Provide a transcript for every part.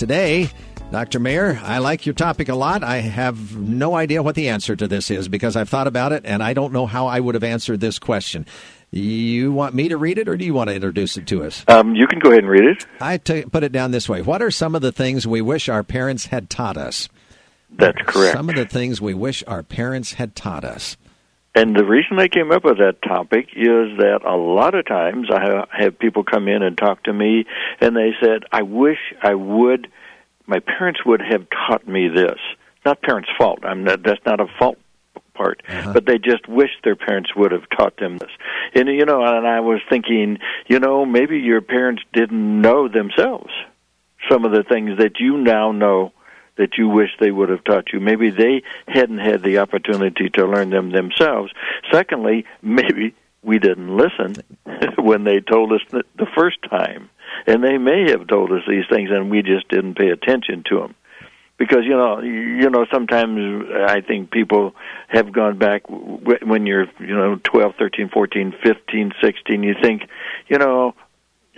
today. Dr. Mayer, I like your topic a lot. I have no idea what the answer to this is because I've thought about it and I don't know how I would have answered this question. You want me to read it or do you want to introduce it to us? Um, you can go ahead and read it. I t- put it down this way What are some of the things we wish our parents had taught us? That's correct. Some of the things we wish our parents had taught us. And the reason I came up with that topic is that a lot of times I have people come in and talk to me, and they said, "I wish I would, my parents would have taught me this." Not parents' fault. I'm not, that's not a fault part, uh-huh. but they just wish their parents would have taught them this. And you know, and I was thinking, you know, maybe your parents didn't know themselves some of the things that you now know that you wish they would have taught you. Maybe they hadn't had the opportunity to learn them themselves. Secondly, maybe we didn't listen when they told us the first time. And they may have told us these things and we just didn't pay attention to them. Because you know, you know, sometimes I think people have gone back when you're, you know, twelve, thirteen, fourteen, fifteen, sixteen. You think, you know,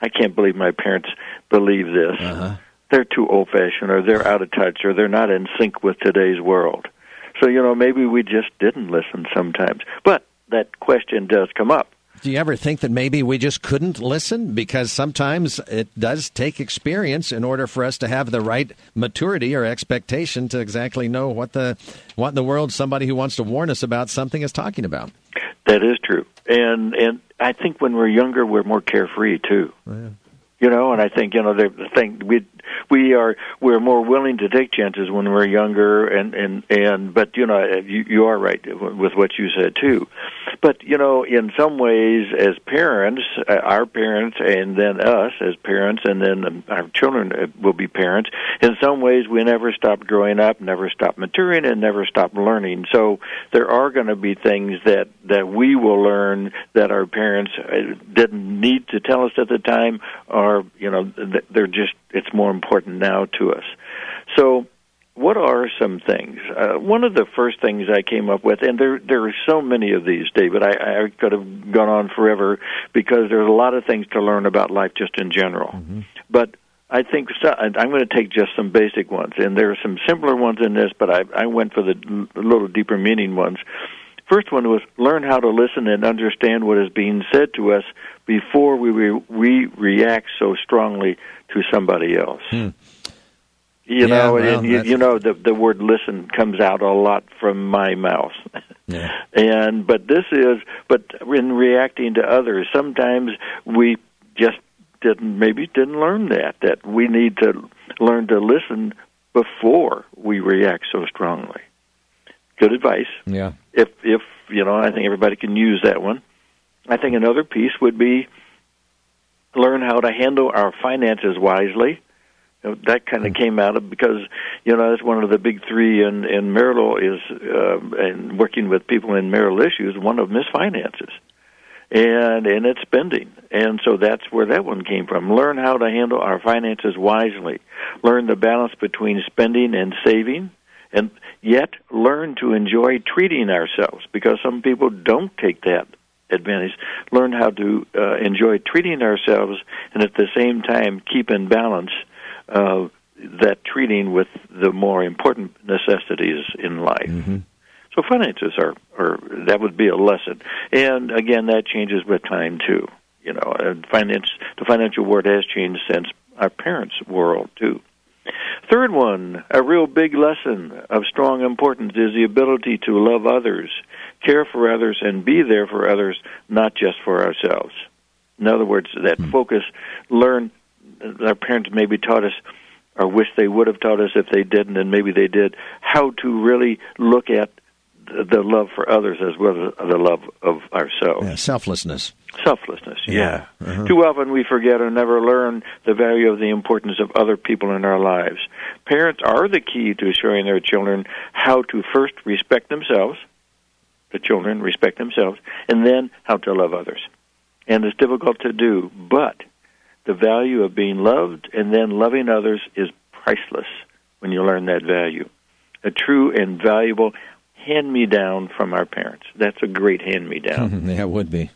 I can't believe my parents believe this. Uh-huh they're too old fashioned or they're out of touch or they're not in sync with today's world. So, you know, maybe we just didn't listen sometimes. But that question does come up. Do you ever think that maybe we just couldn't listen? Because sometimes it does take experience in order for us to have the right maturity or expectation to exactly know what the what in the world somebody who wants to warn us about something is talking about. That is true, and and I think when we're younger, we're more carefree too. Yeah you know and i think you know the thing we we are we're more willing to take chances when we're younger and and and but you know you you are right with what you said too. But you know in some ways as parents uh, our parents and then us as parents and then our children uh, will be parents in some ways we never stop growing up never stop maturing and never stop learning. So there are going to be things that that we will learn that our parents uh, didn't need to tell us at the time or you know they're just it's more important now to us. So, what are some things? Uh, one of the first things I came up with, and there there are so many of these, David. I, I could have gone on forever because there's a lot of things to learn about life just in general. Mm-hmm. But I think so, I'm going to take just some basic ones, and there are some simpler ones in this, but I, I went for the little deeper meaning ones. First one was learn how to listen and understand what is being said to us before we, re- we react so strongly to somebody else. Hmm. You yeah, know, well, and you, you know the the word "listen" comes out a lot from my mouth. Yeah. and but this is, but in reacting to others, sometimes we just didn't maybe didn't learn that that we need to learn to listen before we react so strongly. Good advice. Yeah. If if you know, I think everybody can use that one. I think another piece would be learn how to handle our finances wisely. You know, that kind of came out of because you know that's one of the big three in in marital is uh, and working with people in marital issues. One of them is finances, and and it's spending, and so that's where that one came from. Learn how to handle our finances wisely. Learn the balance between spending and saving, and yet learn to enjoy treating ourselves because some people don't take that advantage. Learn how to uh, enjoy treating ourselves, and at the same time keep in balance uh, that treating with the more important necessities in life. Mm-hmm. So finances are, are that would be a lesson, and again that changes with time too. You know, and finance the financial world has changed since our parents' world too. Third one, a real big lesson of strong importance is the ability to love others care for others, and be there for others, not just for ourselves. In other words, that mm. focus, learn, our parents maybe taught us, or wish they would have taught us if they didn't, and maybe they did, how to really look at the love for others as well as the love of ourselves. Yeah, selflessness. Selflessness, yeah. yeah. Uh-huh. Too often we forget or never learn the value of the importance of other people in our lives. Parents are the key to showing their children how to first respect themselves, the children respect themselves, and then how to love others. And it's difficult to do, but the value of being loved and then loving others is priceless when you learn that value. A true and valuable hand me down from our parents. That's a great hand me down. yeah, it would be.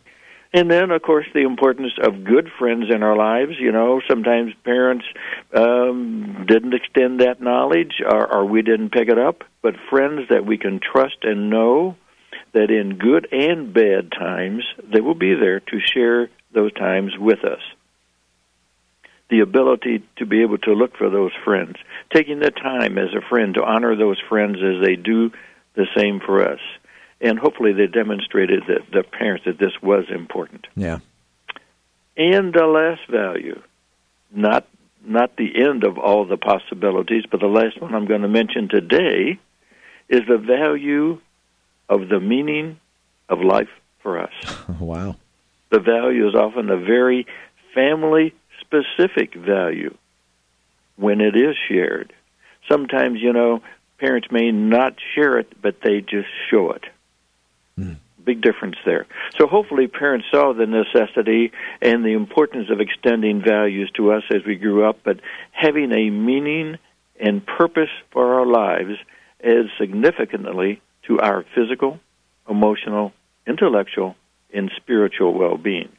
And then, of course, the importance of good friends in our lives. You know, sometimes parents um, didn't extend that knowledge or, or we didn't pick it up, but friends that we can trust and know that in good and bad times, they will be there to share those times with us. The ability to be able to look for those friends, taking the time as a friend to honor those friends as they do the same for us. And hopefully they demonstrated that the parents that this was important. Yeah. And the last value, not not the end of all the possibilities, but the last one I'm going to mention today is the value of the meaning of life for us. wow. The value is often a very family specific value when it is shared. Sometimes, you know, parents may not share it, but they just show it. Mm. Big difference there. So hopefully, parents saw the necessity and the importance of extending values to us as we grew up, but having a meaning and purpose for our lives adds significantly to our physical, emotional, intellectual, and spiritual well being.